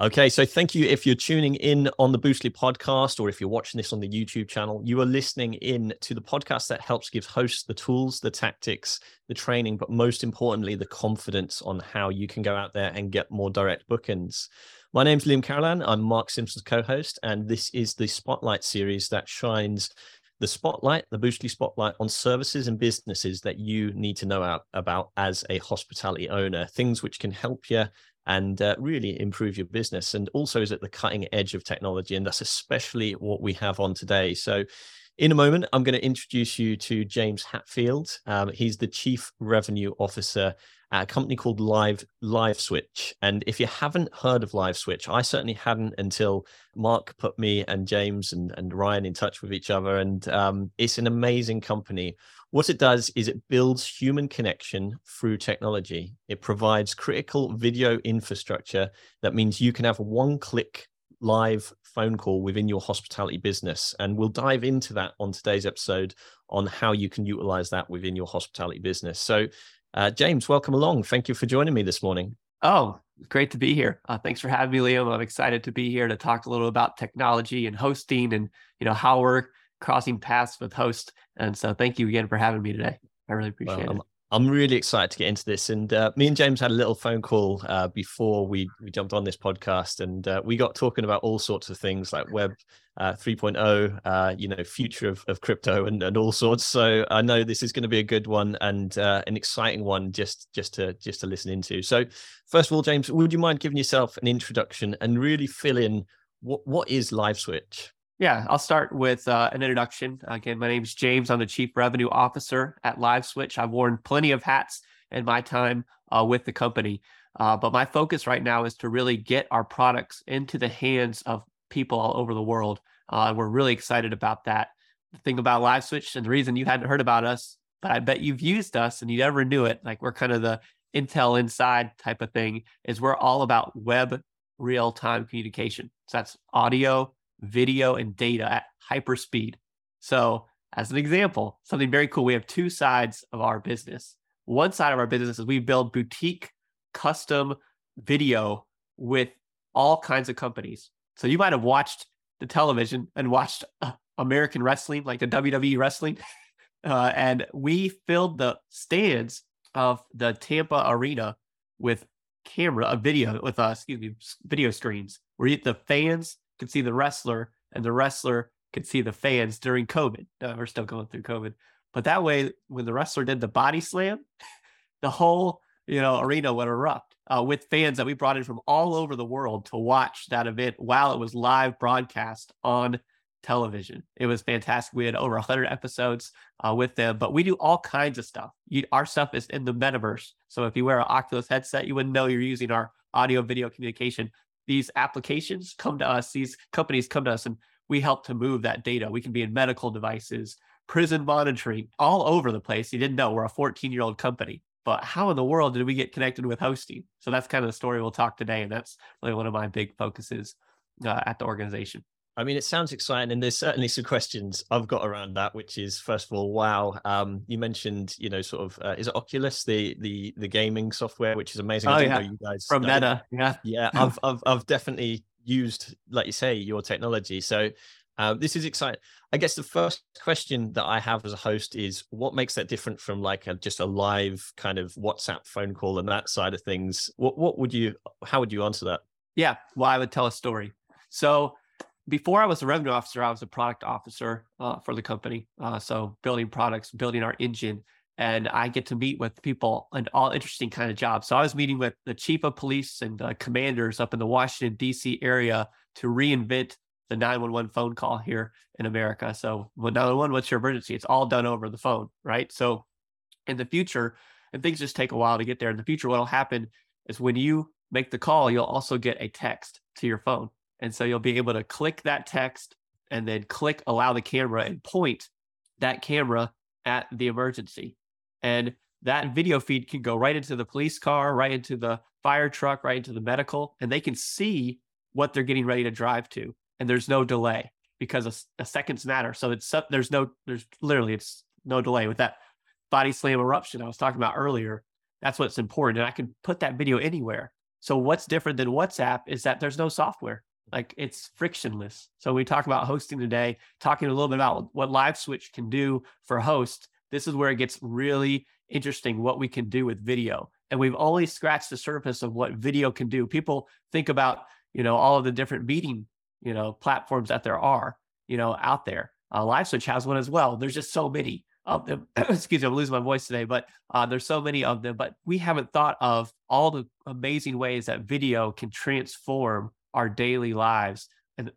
Okay, so thank you if you're tuning in on the Boostly podcast or if you're watching this on the YouTube channel. You are listening in to the podcast that helps give hosts the tools, the tactics, the training, but most importantly, the confidence on how you can go out there and get more direct bookings. My name's Liam Carolan. I'm Mark Simpson's co host, and this is the Spotlight series that shines the spotlight, the Boostly spotlight on services and businesses that you need to know about as a hospitality owner, things which can help you and uh, really improve your business and also is at the cutting edge of technology. And that's especially what we have on today. So, in a moment, I'm going to introduce you to James Hatfield. Um, he's the Chief Revenue Officer a company called Live Live Switch. And if you haven't heard of Live Switch, I certainly hadn't until Mark put me and James and, and Ryan in touch with each other. And um, it's an amazing company what it does is it builds human connection through technology. It provides critical video infrastructure that means you can have one click live phone call within your hospitality business. And we'll dive into that on today's episode on how you can utilize that within your hospitality business. So, uh, James, welcome along. Thank you for joining me this morning. Oh, great to be here. Uh, thanks for having me, Liam. I'm excited to be here to talk a little about technology and hosting and you know how we're crossing paths with host. And so thank you again for having me today. I really appreciate well, it. I'm really excited to get into this. And uh, me and James had a little phone call uh, before we, we jumped on this podcast, and uh, we got talking about all sorts of things like Web uh, 3.0, uh, you know, future of, of crypto, and, and all sorts. So I know this is going to be a good one and uh, an exciting one just just to just to listen into. So first of all, James, would you mind giving yourself an introduction and really fill in what what is Live Switch? Yeah, I'll start with uh, an introduction. Again, my name is James. I'm the Chief Revenue Officer at LiveSwitch. I've worn plenty of hats in my time uh, with the company, uh, but my focus right now is to really get our products into the hands of people all over the world. Uh, we're really excited about that. The thing about LiveSwitch, and the reason you hadn't heard about us, but I bet you've used us and you never knew it. Like we're kind of the Intel inside type of thing. Is we're all about web real time communication. So that's audio video, and data at hyper speed. So, as an example, something very cool, we have two sides of our business. One side of our business is we build boutique custom video with all kinds of companies. So, you might have watched the television and watched uh, American wrestling, like the WWE wrestling. Uh, and we filled the stands of the Tampa arena with camera, a video with us, uh, excuse me, video screens where the fans could see the wrestler and the wrestler could see the fans during COVID. We're still going through COVID. But that way, when the wrestler did the body slam, the whole you know arena would erupt uh, with fans that we brought in from all over the world to watch that event while it was live broadcast on television. It was fantastic. We had over 100 episodes uh, with them, but we do all kinds of stuff. You, our stuff is in the metaverse. So if you wear an Oculus headset, you wouldn't know you're using our audio video communication these applications come to us, these companies come to us, and we help to move that data. We can be in medical devices, prison monitoring, all over the place. You didn't know we're a 14 year old company, but how in the world did we get connected with hosting? So that's kind of the story we'll talk today. And that's really one of my big focuses uh, at the organization. I mean, it sounds exciting, and there's certainly some questions I've got around that. Which is, first of all, wow. Um, you mentioned, you know, sort of, uh, is it Oculus, the the the gaming software, which is amazing. Oh yeah, you guys from Meta. Yeah, yeah. I've I've I've definitely used, like you say, your technology. So uh, this is exciting. I guess the first question that I have as a host is, what makes that different from like a, just a live kind of WhatsApp phone call and that side of things? What what would you? How would you answer that? Yeah, well, I would tell a story. So before I was a revenue officer, I was a product officer uh, for the company. Uh, so building products, building our engine, and I get to meet with people and all interesting kind of jobs. So I was meeting with the chief of police and uh, commanders up in the Washington D.C. area to reinvent the 911 phone call here in America. So when 911, what's your emergency? It's all done over the phone, right? So in the future, and things just take a while to get there. In the future, what'll happen is when you make the call, you'll also get a text to your phone. And so you'll be able to click that text and then click allow the camera and point that camera at the emergency. And that video feed can go right into the police car, right into the fire truck, right into the medical, and they can see what they're getting ready to drive to. And there's no delay because a, a seconds matter. So it's there's no there's literally it's no delay with that body slam eruption I was talking about earlier. That's what's important. And I can put that video anywhere. So what's different than WhatsApp is that there's no software. Like it's frictionless. So we talk about hosting today, talking a little bit about what LiveSwitch can do for hosts. This is where it gets really interesting what we can do with video. And we've only scratched the surface of what video can do. People think about, you know, all of the different meeting, you know, platforms that there are, you know, out there. Uh, LiveSwitch has one as well. There's just so many of them. Excuse me, I'm losing my voice today, but uh, there's so many of them. But we haven't thought of all the amazing ways that video can transform our daily lives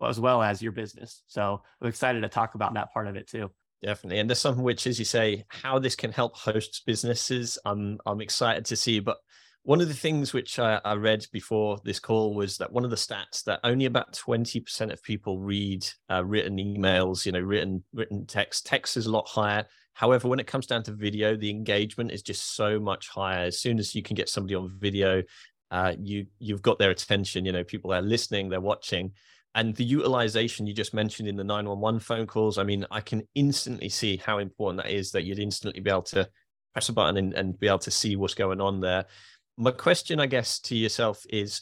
as well as your business. So I'm excited to talk about that part of it too. Definitely. And there's something which, as you say, how this can help hosts businesses. I'm I'm excited to see. But one of the things which I, I read before this call was that one of the stats that only about 20% of people read uh, written emails, you know, written written text. Text is a lot higher. However, when it comes down to video, the engagement is just so much higher. As soon as you can get somebody on video, uh, you you've got their attention. You know, people are listening, they're watching. And the utilization you just mentioned in the 911 phone calls i mean i can instantly see how important that is that you'd instantly be able to press a button and, and be able to see what's going on there. My question i guess to yourself is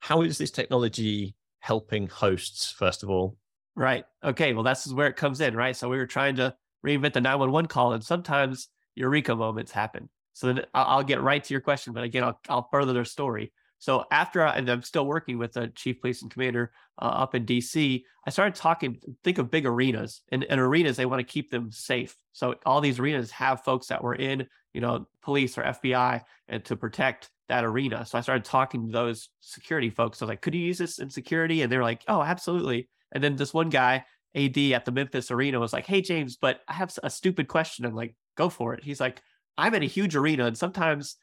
how is this technology helping hosts first of all? Right. Okay well that's where it comes in right? So we were trying to reinvent the 911 call and sometimes eureka moments happen so then i'll get right to your question but again i'll, I'll further their story so after, I, and I'm still working with the chief police and commander uh, up in DC, I started talking, think of big arenas and, and arenas, they want to keep them safe. So all these arenas have folks that were in, you know, police or FBI and to protect that arena. So I started talking to those security folks. I was like, could you use this in security? And they're like, oh, absolutely. And then this one guy, AD at the Memphis arena was like, hey, James, but I have a stupid question. I'm like, go for it. He's like, I'm in a huge arena and sometimes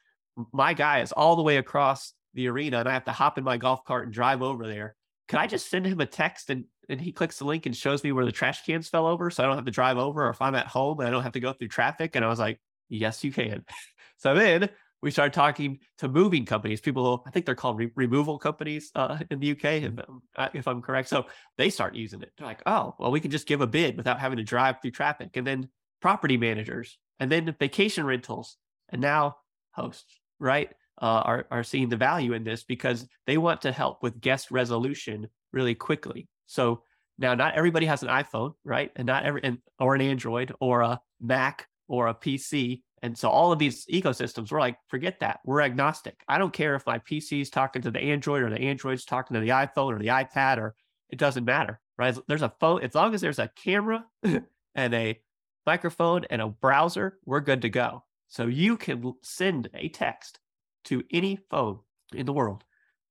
my guy is all the way across the arena and I have to hop in my golf cart and drive over there. Can I just send him a text and, and he clicks the link and shows me where the trash cans fell over so I don't have to drive over or if I'm at home and I don't have to go through traffic? And I was like, yes, you can. so then we started talking to moving companies, people, I think they're called re- removal companies uh, in the UK, if, uh, if I'm correct. So they start using it. They're like, oh, well, we can just give a bid without having to drive through traffic. And then property managers and then vacation rentals and now hosts, right? uh, are are seeing the value in this because they want to help with guest resolution really quickly. So now, not everybody has an iPhone, right? And not every and, or an Android or a Mac or a PC. And so all of these ecosystems, we're like, forget that. We're agnostic. I don't care if my PC is talking to the Android or the Android's talking to the iPhone or the iPad, or it doesn't matter, right? There's a phone, as long as there's a camera and a microphone and a browser, we're good to go. So you can send a text to any phone in the world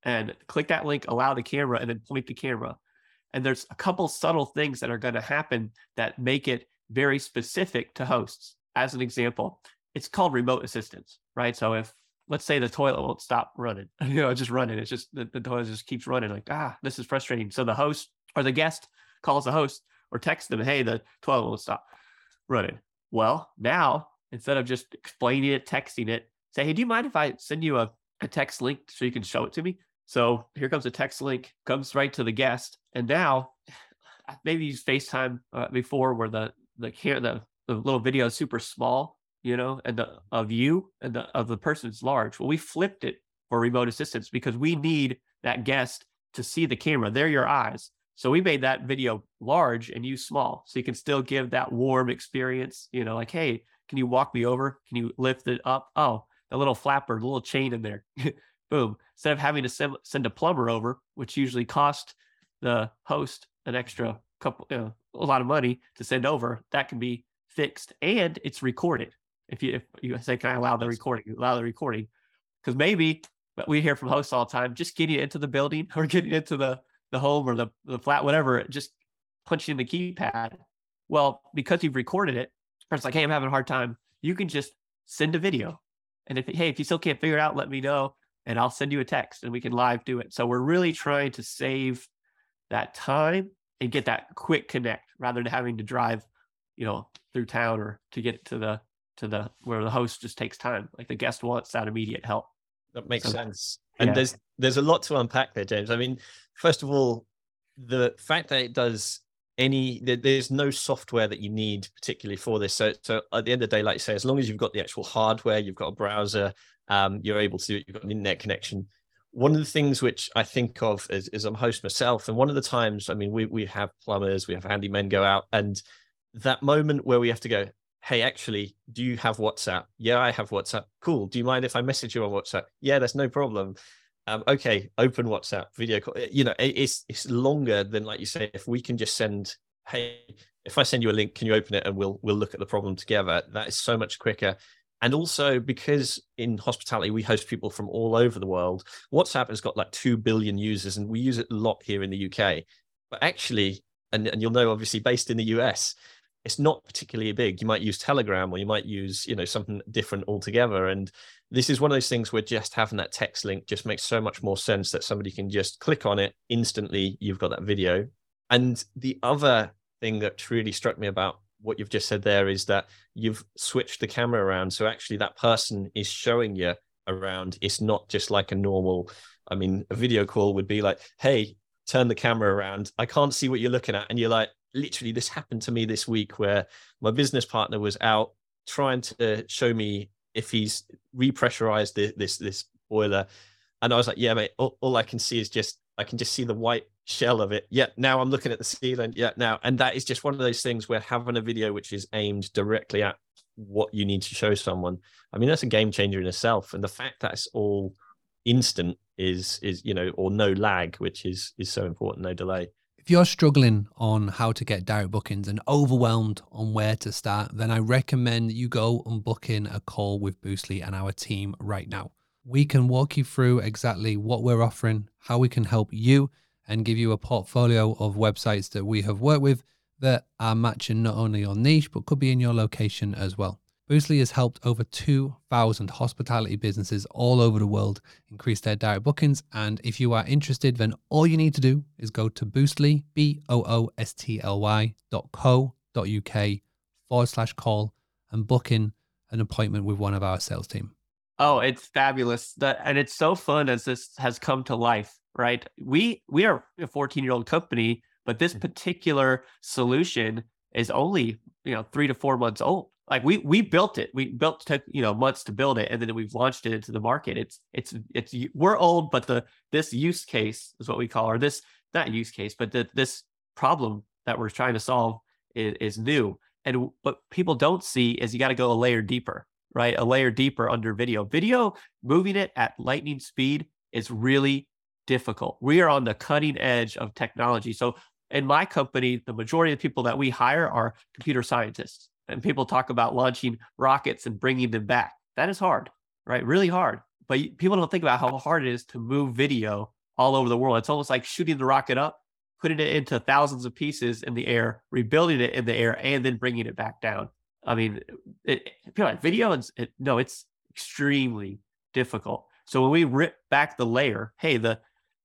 and click that link, allow the camera, and then point the camera. And there's a couple subtle things that are going to happen that make it very specific to hosts. As an example, it's called remote assistance, right? So if let's say the toilet won't stop running, you know, just running, it's just the, the toilet just keeps running, like, ah, this is frustrating. So the host or the guest calls the host or texts them, hey, the toilet won't stop running. Well, now instead of just explaining it, texting it, say, hey, do you mind if I send you a, a text link so you can show it to me? So here comes a text link, comes right to the guest. And now maybe use FaceTime uh, before where the the, the the little video is super small, you know, and the of you and the of the person is large. Well, we flipped it for remote assistance because we need that guest to see the camera. They're your eyes. So we made that video large and you small. So you can still give that warm experience, you know, like, hey, can you walk me over? Can you lift it up? Oh, a little flapper, a little chain in there. Boom. Instead of having to send, send a plumber over, which usually cost the host an extra couple, you know, a lot of money to send over, that can be fixed and it's recorded. If you if you say, can I allow the recording? Allow the recording, because maybe but we hear from hosts all the time, just getting into the building or getting into the the home or the the flat, whatever, just punching the keypad. Well, because you've recorded it, it's like, hey, I'm having a hard time. You can just send a video and if hey, if you still can't figure it out, let me know and I'll send you a text and we can live do it. So we're really trying to save that time and get that quick connect rather than having to drive, you know, through town or to get to the to the where the host just takes time. Like the guest wants that immediate help. That makes so, sense. And yeah. there's there's a lot to unpack there, James. I mean, first of all, the fact that it does any there's no software that you need particularly for this so so at the end of the day like you say as long as you've got the actual hardware you've got a browser um, you're able to do it you've got an internet connection one of the things which I think of is, is I'm a host myself, and one of the times, I mean, we we have plumbers, we have handymen go out, and that moment where we have to go, hey, actually, do you have WhatsApp? Yeah, I have WhatsApp. Cool. Do you mind if I message you on WhatsApp? Yeah, that's no problem. Um, okay, open WhatsApp, video call. You know, it, it's it's longer than like you say. If we can just send, hey, if I send you a link, can you open it and we'll we'll look at the problem together? That is so much quicker. And also because in hospitality, we host people from all over the world. WhatsApp has got like 2 billion users and we use it a lot here in the UK. But actually, and, and you'll know, obviously, based in the US, it's not particularly big. You might use Telegram or you might use, you know, something different altogether. And this is one of those things where just having that text link just makes so much more sense that somebody can just click on it instantly. You've got that video. And the other thing that really struck me about what you've just said there is that you've switched the camera around. So actually, that person is showing you around. It's not just like a normal, I mean, a video call would be like, hey, turn the camera around. I can't see what you're looking at. And you're like, literally, this happened to me this week where my business partner was out trying to show me if he's repressurized this, this, this boiler. And I was like, yeah, mate, all, all I can see is just, I can just see the white shell of it. Yeah, now I'm looking at the ceiling. Yeah, now. And that is just one of those things where having a video which is aimed directly at what you need to show someone, I mean, that's a game changer in itself. And the fact that it's all instant is is you know or no lag which is is so important no delay if you're struggling on how to get direct bookings and overwhelmed on where to start then i recommend you go and book in a call with boostly and our team right now we can walk you through exactly what we're offering how we can help you and give you a portfolio of websites that we have worked with that are matching not only your niche, but could be in your location as well. Boostly has helped over 2,000 hospitality businesses all over the world increase their direct bookings. And if you are interested, then all you need to do is go to boostly, B O O S T L Y dot co dot UK forward slash call and book in an appointment with one of our sales team. Oh, it's fabulous. That and it's so fun as this has come to life right? We we are a 14 year old company, but this mm. particular solution is only you know three to four months old. Like we we built it, we built took you know months to build it, and then we've launched it into the market. It's it's it's we're old, but the this use case is what we call, or this not use case, but the, this problem that we're trying to solve is, is new. And what people don't see is you got to go a layer deeper, right? A layer deeper under video. Video moving it at lightning speed is really difficult. We are on the cutting edge of technology. So in my company, the majority of people that we hire are computer scientists. And people talk about launching rockets and bringing them back. That is hard, right? Really hard. But people don't think about how hard it is to move video all over the world. It's almost like shooting the rocket up, putting it into thousands of pieces in the air, rebuilding it in the air, and then bringing it back down. I mean, it, it, like video, and it, no, it's extremely difficult. So when we rip back the layer, hey, the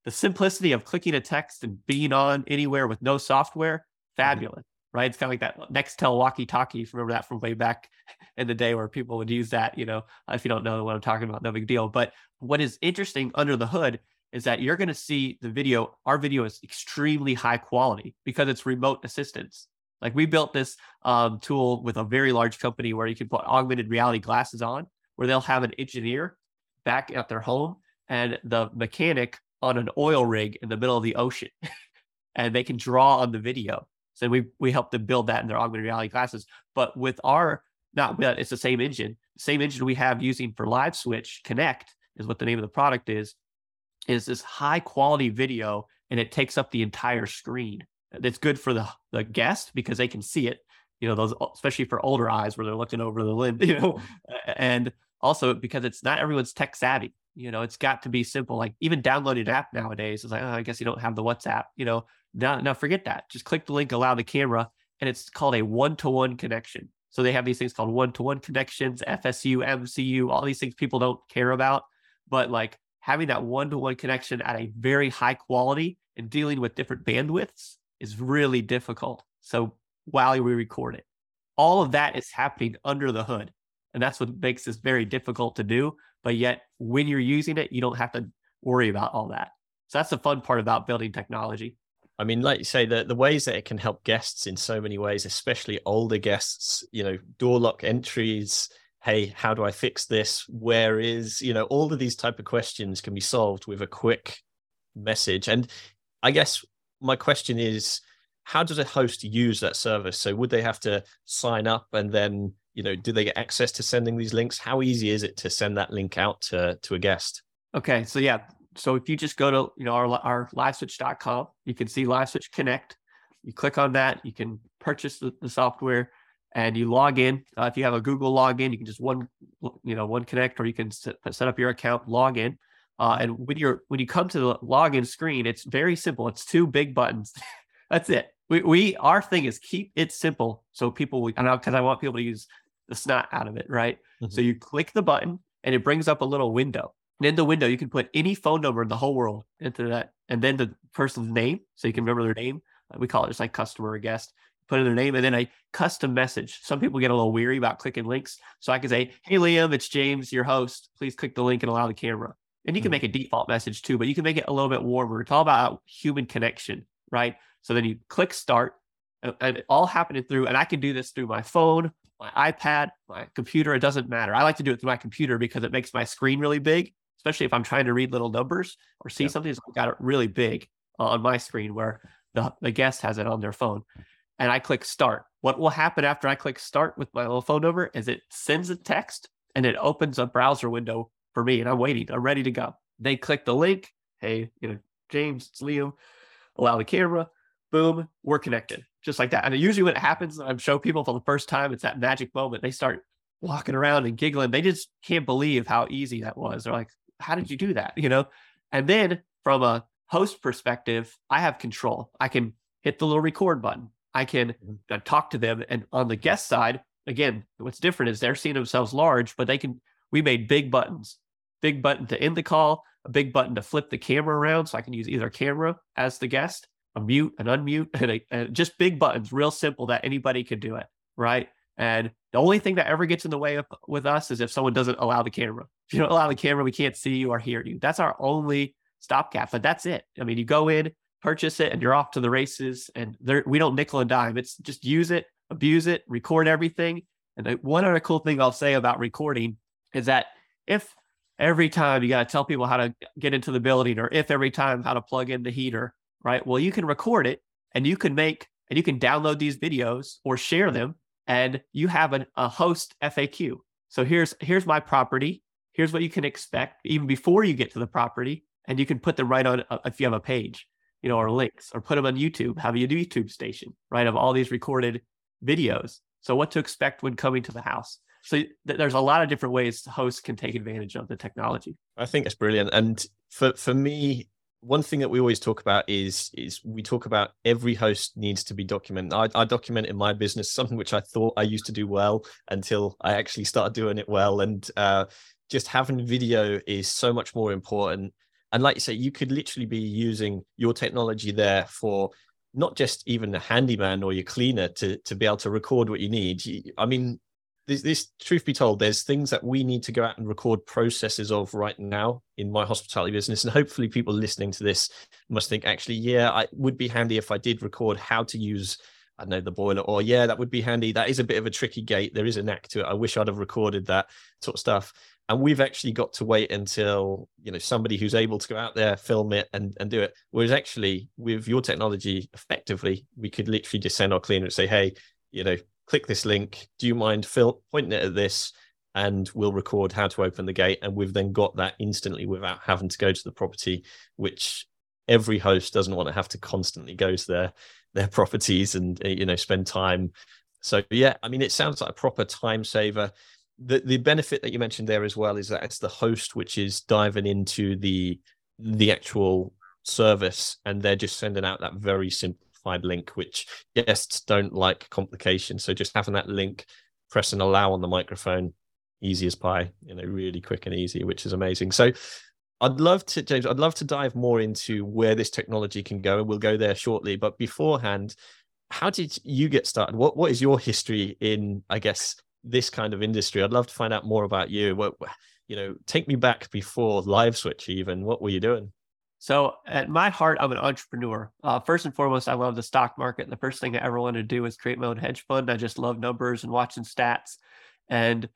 the simplicity of clicking a text and being on anywhere with no software, mm-hmm. fabulous. Right? It's kind of like that Nextel walkie-talkie. Remember that from way back in the day where people would use that. You know, if you don't know what I'm talking about, no big deal. But what is interesting under the hood is that you're going to see the video. Our video is extremely high quality because it's remote assistance. Like we built this um, tool with a very large company where you can put augmented reality glasses on, where they'll have an engineer back at their home and the mechanic on an oil rig in the middle of the ocean and they can draw on the video. So we we help them build that in their augmented reality glasses. But with our not it's the same engine, same engine we have using for Live Switch Connect is what the name of the product is, is this high quality video and it takes up the entire screen. It's good for the the guest because they can see it. You know, those especially for older eyes where they're looking over the lens, you know, and also because it's not everyone's tech savvy. You know, it's got to be simple. Like even downloading an app nowadays is like, oh, I guess you don't have the WhatsApp. You know, now, now forget that. Just click the link, allow the camera, and it's called a one-to-one connection. So they have these things called one-to-one connections, SFU, MCU, all these things people don't care about. But like having that one-to-one connection at a very high quality and dealing with different bandwidths is really difficult. So while we record it, all of that is happening under the hood. And that's what makes this very difficult to do. But yet, when you're using it, you don't have to worry about all that. So that's the fun part about building technology. I mean, like you say, the, the ways that it can help guests in so many ways, especially older guests, you know, door lock entries. hey how do i fix this where is you know all of these type of questions can be solved with a quick message and i guess my question is how does a host use that service so would they have to sign up and then you know do they get access to sending these links how easy is it to send that link out to to a guest okay so yeah so if you just go to you know our, our liveswitch.com you can see liveswitch connect you click on that you can purchase the, the software and you log in. Uh, if you have a Google login, you can just one, you know, one connect, or you can set, set up your account, log in. Uh, and when you're when you come to the login screen, it's very simple. It's two big buttons. That's it. We, we our thing is keep it simple so people I know because I want people to use the snot out of it, right? Mm-hmm. So you click the button and it brings up a little window. And in the window, you can put any phone number in the whole world into that, and then the person's name, so you can remember their name. We call it just like customer or guest put in their name, and then a custom message. Some people get a little weary about clicking links. So I can say, Hey, Liam, it's James, your host. Please click the link and allow the camera. And you can hmm. make a default message too, but you can make it a little bit warmer. It's all about human connection, right? So then you click start, and it all happening through, and I can do this through my phone, my iPad, my computer. It doesn't matter. I like to do it through my computer because it makes my screen really big, especially if I'm trying to read little numbers or see something. So I got it really big on my screen where the, the guest has it on their phone and I click start. What will happen after I click start with my little phone number is it sends a text and it opens a browser window for me and I'm waiting. I'm ready to go. They click the link. Hey, you know, James, it's Liam. Allow the camera. Boom, we're connected. Just like that. And usually when it happens, I'm show people for the first time, it's that magic moment. They start walking around and giggling. They just can't believe how easy that was. They're like, how did you do that? You know? And then from a host perspective, I have control. I can hit the little record button. I can mm-hmm. talk to them. And on the guest side, again, what's different is they're seeing themselves large, but they can, we made big buttons, big button to end the call, a big button to flip the camera around. So I can use either camera as the guest, a mute, an unmute, and, a, and just big buttons, real simple that anybody can do it. Right. And the only thing that ever gets in the way of, with us is if someone doesn't allow the camera. If you don't allow the camera, we can't see you or hear you. That's our only stopgap, but that's it. I mean, you go in, purchase it and you're off to the races and there we don't nickel and dime it's just use it abuse it record everything and one other cool thing i'll say about recording is that if every time you got to tell people how to get into the building or if every time how to plug in the heater right well you can record it and you can make and you can download these videos or share them and you have an, a host faq so here's here's my property here's what you can expect even before you get to the property and you can put them right on uh, if you have a page you know, or links or put them on YouTube, have a YouTube station, right, of all these recorded videos. So what to expect when coming to the house. So th- there's a lot of different ways hosts can take advantage of the technology. I think it's brilliant. And for for me, one thing that we always talk about is is we talk about every host needs to be documented. I, I document in my business something which I thought I used to do well until I actually started doing it well. And uh, just having video is so much more important and like you say, you could literally be using your technology there for not just even a handyman or your cleaner to to be able to record what you need. I mean, this, this truth be told, there's things that we need to go out and record processes of right now in my hospitality business, and hopefully, people listening to this must think, actually, yeah, I would be handy if I did record how to use. I know the boiler, or yeah, that would be handy. That is a bit of a tricky gate. There is a knack to it. I wish I'd have recorded that sort of stuff and we've actually got to wait until you know somebody who's able to go out there film it and, and do it whereas actually with your technology effectively we could literally just send our cleaner and say hey you know click this link do you mind fill pointing it at this and we'll record how to open the gate. And we've then got that instantly without having to go to the property which every host doesn't want to have to constantly go to their their properties and uh, you know spend time. So yeah i mean it sounds like a proper time saver. The the benefit that you mentioned there as well is that it's the host which is diving into the the actual service and they're just sending out that very simplified link which guests don't like complications so just having that link press and allow on the microphone easy as pie you know really quick and easy which is amazing so I'd love to, James. I'd love to dive more into where this technology can go, and we'll go there shortly. But beforehand, how did you get started? What What is your history in, I guess, this kind of industry. I'd love to find out more about you. What you know, take me back before Live Switch. Even what were you doing? So, at my heart, I'm an entrepreneur. Uh, first and foremost, I love the stock market. The first thing I ever wanted to do was create my own hedge fund. I just love numbers and watching stats. And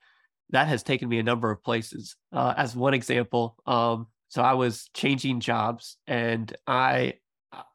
that has taken me a number of places. Uh, as one example, um, so I was changing jobs and I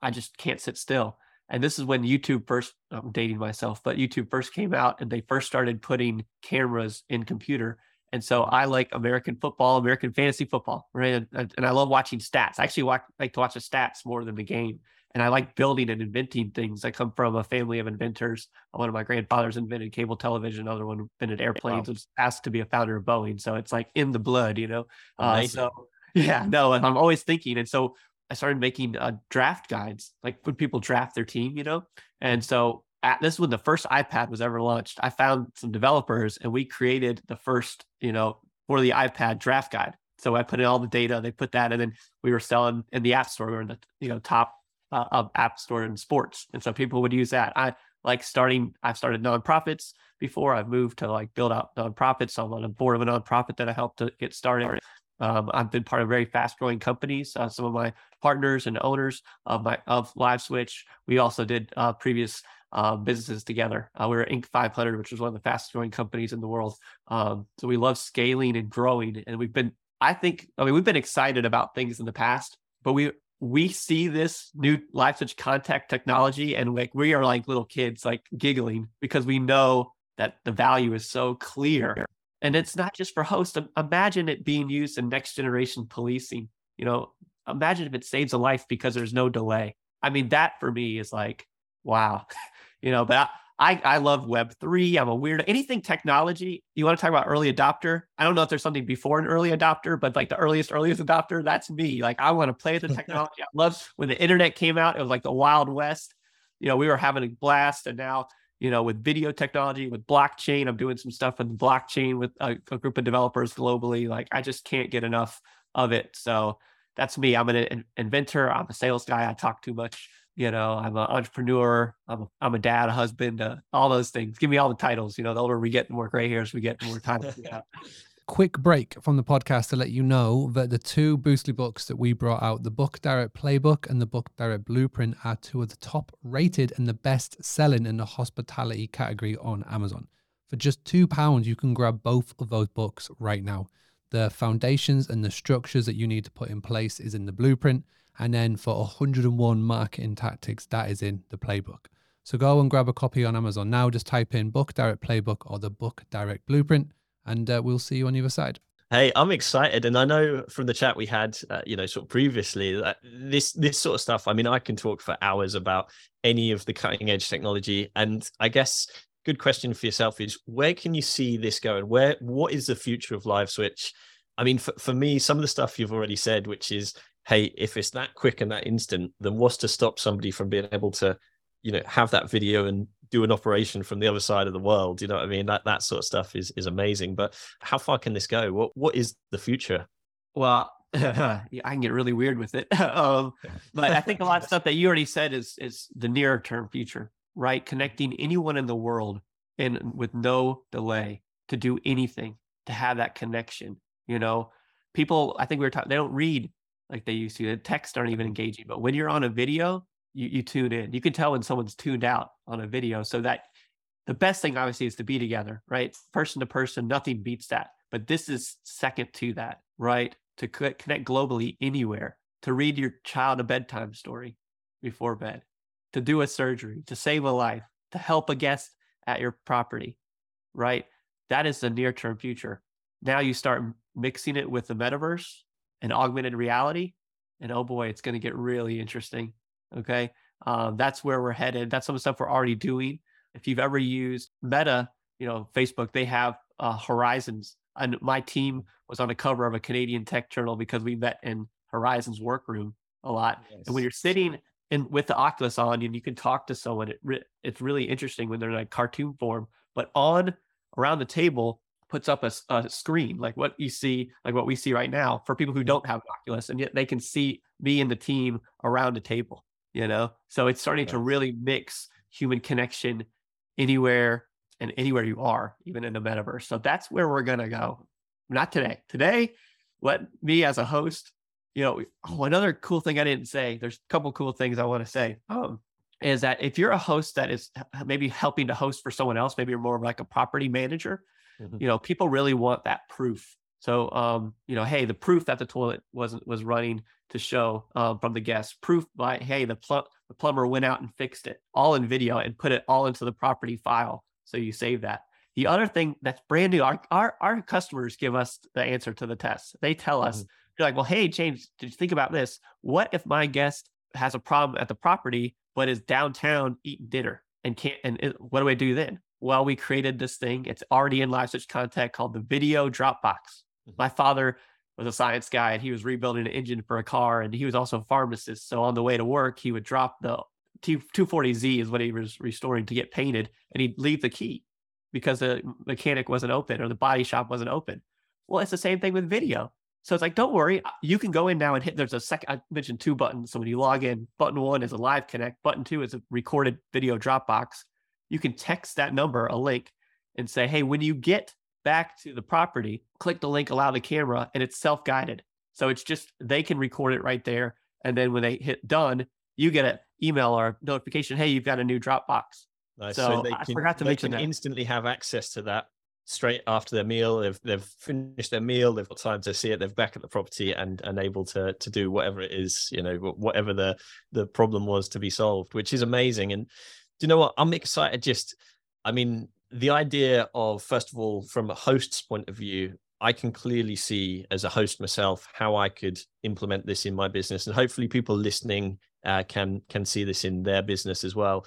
I just can't sit still. And this is when YouTube first, I'm dating myself, but YouTube first came out and they first started putting cameras in computer. And so I like American football, American fantasy football, right? And, and I love watching stats. I actually watch, like to watch the stats more than the game. And I like building and inventing things. I come from a family of inventors. One of my grandfathers invented cable television. Another one invented airplanes. Wow. Was asked to be a founder of Boeing. So it's like in the blood, you know. Uh, so yeah, no, I'm always thinking. And so I started making uh, draft guides, like when people draft their team, you know? And so at, this is when the first iPad was ever launched. I found some developers and we created the first, you know, for the iPad draft guide. So I put in all the data, they put that, and then we were selling in the App Store. We were in the, you know, top uh, of App Store in sports. And so people would use that. I like starting, I've started nonprofits before. I've moved to like build out nonprofits. So I'm on a board of a nonprofit that I helped to get started. Um, I've been part of very fast growing companies. Uh, some of my partners and owners of my of LiveSwitch. We also did uh, previous uh, businesses together. Uh, we were Inc. 500, which was one of the fastest growing companies in the world. Um, so we love scaling and growing, and we've been. I think. I mean, we've been excited about things in the past, but we we see this new LiveSwitch Connect technology, and like we are like little kids, like giggling because we know that the value is so clear and it's not just for hosts. Imagine it being used in next generation policing. You know, imagine if it saves a life because there's no delay. I mean, that for me is like, wow. you know, but I, I love Web three. I'm a weird anything technology. You want to talk about early adopter? I don't know if there's something before an early adopter, but like the earliest, earliest adopter, that's me. Like I want to play with the technology. I love when the internet came out. It was like the Wild West. You know, we were having a blast, and now you know, with video technology, with blockchain. I'm doing some stuff with blockchain with a, a, group of developers globally. Like I just can't get enough of it. So that's me. I'm an inventor. I'm a sales guy. I talk too much. You know, I'm an entrepreneur. I'm a, I'm a dad, a husband, uh, all those things. Give me all the titles. You know, the older we get, the more gray hairs we get, the more titles quick break from the podcast to let you know that the two Boostly books that we brought out, the Book Direct Playbook and the Book Direct Blueprint, are two of the top rated and the best selling in the hospitality category on Amazon. For just £2, you can grab both of those books right now. The foundations and the structures that you need to put in place is in the blueprint. And then for 101 marketing tactics, that is in the playbook. So go and grab a copy on Amazon now. Just type in Book Direct Playbook or the Book Direct Blueprint and uh, we'll see you on the other side. Hey, I'm excited, and I know from the chat we had, uh, you know, sort of previously that this this sort of stuff. I mean, I can talk for hours about any of the cutting edge technology, and I guess good question for yourself is where can you see this going? Where what is the future of LiveSwitch? I mean, for, for me, some of the stuff you've already said, which is, hey, if it's that quick and that instant, then what's to stop somebody from being able to, you know, have that video and do an operation from the other side of the world. You know what I mean? That that sort of stuff is is amazing. But how far can this go? What what is the future? Well, I can get really weird with it. um, but I think a lot of stuff that you already said is is the near term future, right? Connecting anyone in the world and with no delay to do anything to have that connection. You know, people. I think we were talking. They don't read like they used to. The texts aren't even engaging. But when you're on a video, you, you tune in. You can tell when someone's tuned out on a video. So that the best thing obviously is to be together, right? Person to person, nothing beats that. But this is second to that, right? To connect globally anywhere, to read your child a bedtime story before bed, to do a surgery, to save a life, to help a guest at your property, right? That is the near term future. Now you start mixing it with the metaverse and augmented reality. And oh boy, it's going to get really interesting. Okay. Um, that's where we're headed. That's some of the stuff we're already doing. If you've ever used Meta, you know, Facebook, they have uh, Horizons. And my team was on the cover of a Canadian tech journal because we met in Horizons workroom a lot. Yes. And when you're sitting in with the Oculus on and you can talk to someone, it re- it's really interesting when they're in a cartoon form. But on around the table puts up a, a screen like what you see, like what we see right now for people who don't have Oculus, and yet they can see me and the team around a table you know? So it's starting to really mix human connection anywhere and anywhere you are even in the metaverse. So that's where we're going to go. Not today. Today let me as a host you know oh another cool thing i didn't say there's a couple cool things i want to say um is that if you're a host that is maybe helping to host for someone else maybe you're more of like a property manager mm-hmm. you know, people really want that proof. So, um, you know, hey, the proof that the toilet wasn't was running to show um, from the guest, proof by hey, the pl- the plumber went out and fixed it, all in video, and put it all into the property file. So you save that. The other thing that's brand new, our our, our customers give us the answer to the test. They tell us, mm-hmm. they're like, well, hey, James, did you think about this? What if my guest has a problem at the property, but is downtown eating dinner and can't? And it, what do I do then? Well, we created this thing. It's already in LiveSwitch Connect called the Video Dropbox. Mm-hmm. My father was a science guy and he was rebuilding an engine for a car, and he was also a pharmacist. So on the way to work, he would drop the 240Z is what he was restoring to get painted, and he'd leave the key because the mechanic wasn't open or the body shop wasn't open. Well, it's the same thing with video. So it's like, don't worry, uh, you can go in now and hit. There's a second. I mentioned two buttons. So when you log in, button one is a live connect. Button two is a recorded video Dropbox. You can text that number a link and say, hey, when you get back to the property, click the link, allow the camera, and it's self guided. So it's just they can record it right there. And then when they hit done, you get an email or notification, hey, you've got a new Dropbox. Nice. So, so they I can, forgot to they mention can that. instantly have access to that straight after their meal. They've they've finished their meal. They've got time to see it. They're back at the property and and able to to do whatever it is, you know, whatever the the problem was to be solved, which is amazing. And you know what? I'm excited. Just, I mean, the idea of first of all, from a host's point of view, I can clearly see as a host myself how I could implement this in my business, and hopefully people listening uh, can can see this in their business as well.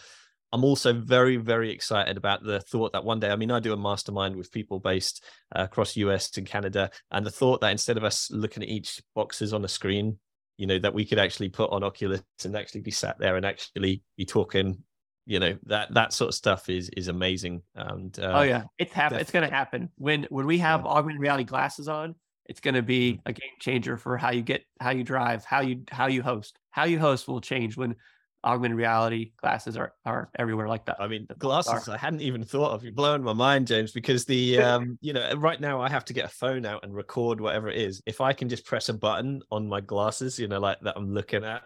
I'm also very, very excited about the thought that one day, I mean, I do a mastermind with people based uh, across US and Canada, and the thought that instead of us looking at each boxes on a screen, you know, that we could actually put on Oculus and actually be sat there and actually be talking, you know, that that sort of stuff is is amazing. And uh, oh yeah, it's happen. It's going to happen when when we have yeah. augmented reality glasses on. It's going to be mm-hmm. a game changer for how you get, how you drive, how you how you host. How you host will change when augmented reality glasses are are everywhere like that. I mean, glasses I hadn't even thought of. You're blowing my mind, James, because the um, you know, right now I have to get a phone out and record whatever it is. If I can just press a button on my glasses, you know, like that I'm looking at,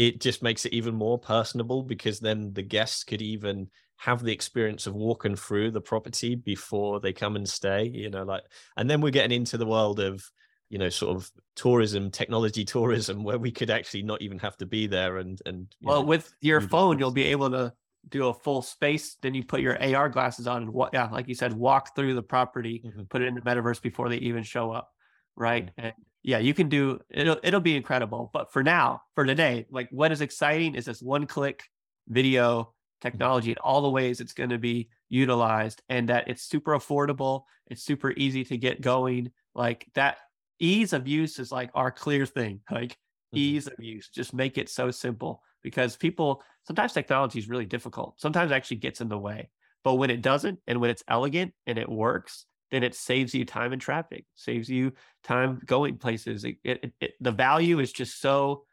it just makes it even more personable because then the guests could even have the experience of walking through the property before they come and stay, you know, like and then we're getting into the world of you know sort of tourism technology tourism where we could actually not even have to be there and and well know, with your phone you'll be able to do a full space then you put your ar glasses on and what yeah like you said walk through the property mm-hmm. put it in the metaverse before they even show up right mm-hmm. and yeah you can do it'll it'll be incredible but for now for today like what is exciting is this one click video mm-hmm. technology and all the ways it's going to be utilized and that it's super affordable it's super easy to get going like that ease of use is like our clear thing like mm-hmm. ease of use just make it so simple because people sometimes technology is really difficult sometimes actually gets in the way but when it doesn't and when it's elegant and it works then it saves you time and traffic saves you time going places it, it, it, the value is just so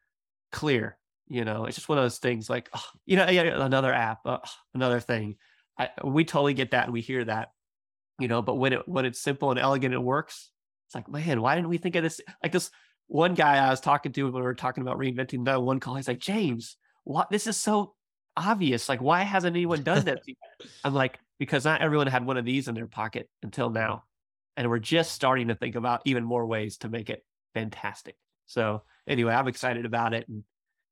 clear you know it's just one of those things like oh, you know another app uh, another thing I, we totally get that and we hear that you know but when it when it's simple and elegant it works it's like, man, why didn't we think of this? Like this one guy I was talking to when we were talking about reinventing the one call, he's like, James, what this is so obvious. Like, why hasn't anyone done this? I'm like, because not everyone had one of these in their pocket until now. And we're just starting to think about even more ways to make it fantastic. So anyway, I'm excited about it. And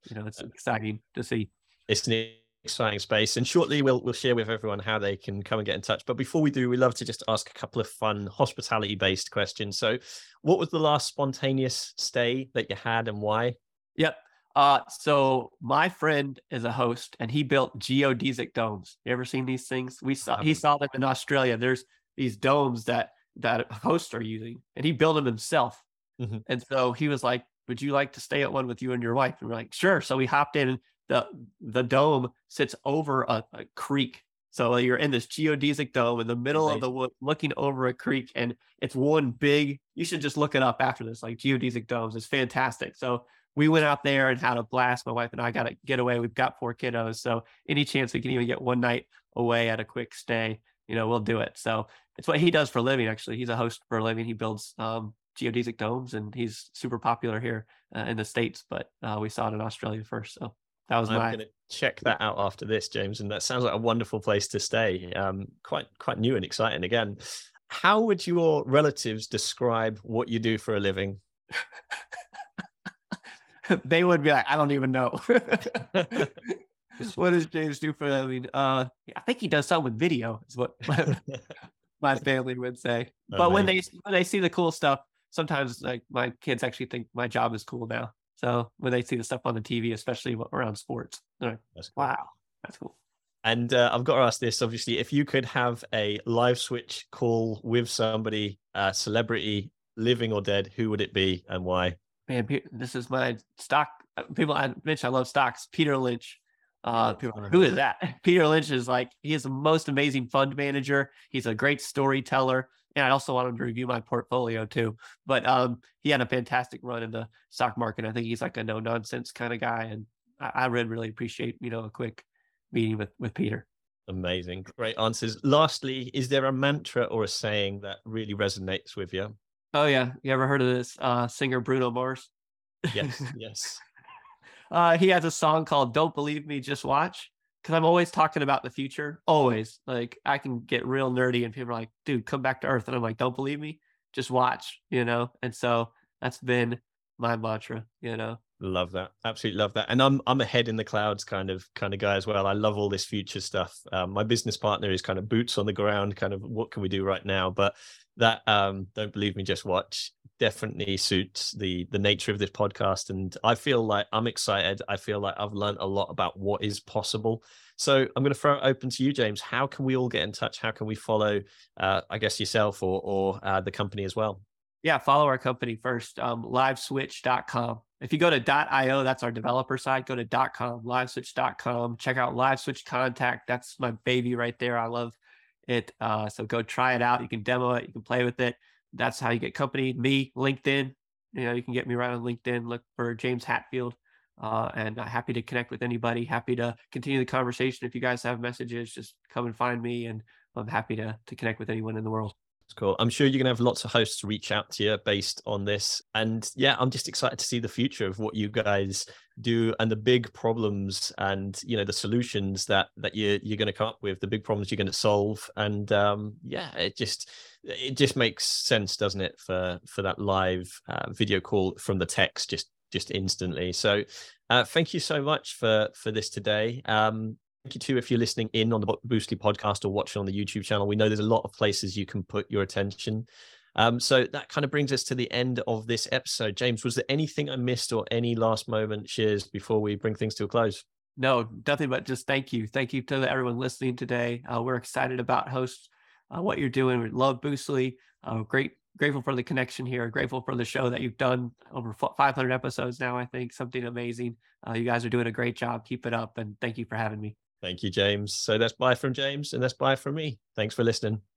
you know, it's uh, exciting to see. It's neat exciting space. And shortly we'll we'll share with everyone how they can come and get in touch. But before we do, we love to just ask a couple of fun hospitality based questions. So, what was the last spontaneous stay that you had and why? Yep. Uh, so my friend is a host and he built geodesic domes. You ever seen these things? We saw he saw them in Australia. There's these domes that that hosts are using, and he built them himself. Mm-hmm. And so he was like, "Would you like to stay at one with you and your wife?" And we're like, "Sure." So we hopped in the the dome sits over a, a creek. So you're in this geodesic dome in the middle right. of the wood, looking over a creek, and it's one big. You should just look it up after this. Like geodesic domes, it's fantastic. So we went out there and had a blast. My wife and I got to get away. We've got four kiddos, so any chance we can even get one night away at a quick stay, you know, we'll do it. So it's what he does for a living. Actually, he's a host for a living. He builds um, geodesic domes, and he's super popular here uh, in the states. But uh, we saw it in Australia first, so that was I'm my. going to check that out after this, James, and that sounds like a wonderful place to stay. Um, quite quite new and exciting again. how would your relatives describe what you do for a living? they would be like, I don't even know. what does James do for I mean, uh, I think he does something with video, is what my, my family would say. But when they when they see the cool stuff, sometimes like my kids actually think my job is cool now. So when they see the stuff on the TV, especially around sports, they're like, that's cool. wow, that's cool. And uh, I've got to ask this obviously, if you could have a live switch call with somebody, uh, celebrity, living or dead, who would it be and why? Man, this is my stock. Uh, people, I mentioned I love stocks. Peter Lynch. Uh, people, who is that? Peter Lynch is like, he is the most amazing fund manager. He's a great storyteller. And I also want him to review my portfolio too. But um, he had a fantastic run in the stock market. I think he's like a no nonsense kind of guy. And I, I really, really appreciate, you know, a quick meeting with with Peter. Amazing. Great answers. Lastly, is there a mantra or a saying that really resonates with you? Oh yeah. You ever heard of this uh, singer Bruno Mars? Yes, yes. uh, he has a song called Don't Believe Me, Just Watch. Cause I'm always talking about the future. Always. Like I can get real nerdy and people are like, dude, come back to earth. And I'm like, don't believe me? Just watch, you know? And so that's been my mantra, you know. Love that. Absolutely love that. And I'm I'm a head in the clouds kind of kind of guy as well. I love all this future stuff. Um, my business partner is kind of boots on the ground, kind of what can we do right now? But that um don't believe me, just watch definitely suits the the nature of this podcast. And I feel like I'm excited. I feel like I've learned a lot about what is possible. So I'm going to throw it open to you, James. How can we all get in touch? How can we follow, uh, I guess, yourself or or uh, the company as well? Yeah, follow our company first, um, liveswitch.com. If you go to .io, that's our developer side. Go to .com, liveswitch.com. Check out LiveSwitch Connect. That's my baby right there. I love it. Uh, so go try it out. You can demo it. You can play with it. That's how you get company. Me, LinkedIn. You know, you can get me right on LinkedIn. Look for James Hatfield. Uh, and uh, happy to connect with anybody. Happy to continue the conversation. If you guys have messages, just come and find me, and I'm happy to to connect with anyone in the world. Cool. I'm sure you're going to have lots of hosts reach out to you based on this. And yeah, I'm just excited to see the future of what you guys do and the big problems and you know the solutions that that you you're going to come up with, the big problems you're going to solve. And um, yeah, it just it just makes sense, doesn't it, for for that live uh, video call from the text just just instantly. So uh, thank you so much for for this today. Um, you too if you're listening in on the Boostly podcast or watching on the YouTube channel. We know there's a lot of places you can put your attention. Um, so that kind of brings us to the end of this episode. James, was there anything I missed or any last moment shares before we bring things to a close? No, nothing but just thank you. Thank you to everyone listening today. Uh, we're excited about host, uh, what you're doing. We love Boostly. Uh, great, grateful for the connection here. Grateful for the show that you've done over 500 episodes now. I think something amazing. Uh, you guys are doing a great job. Keep it up, and thank you for having me. Thank you, James. So that's bye from James, and that's bye from me. Thanks for listening.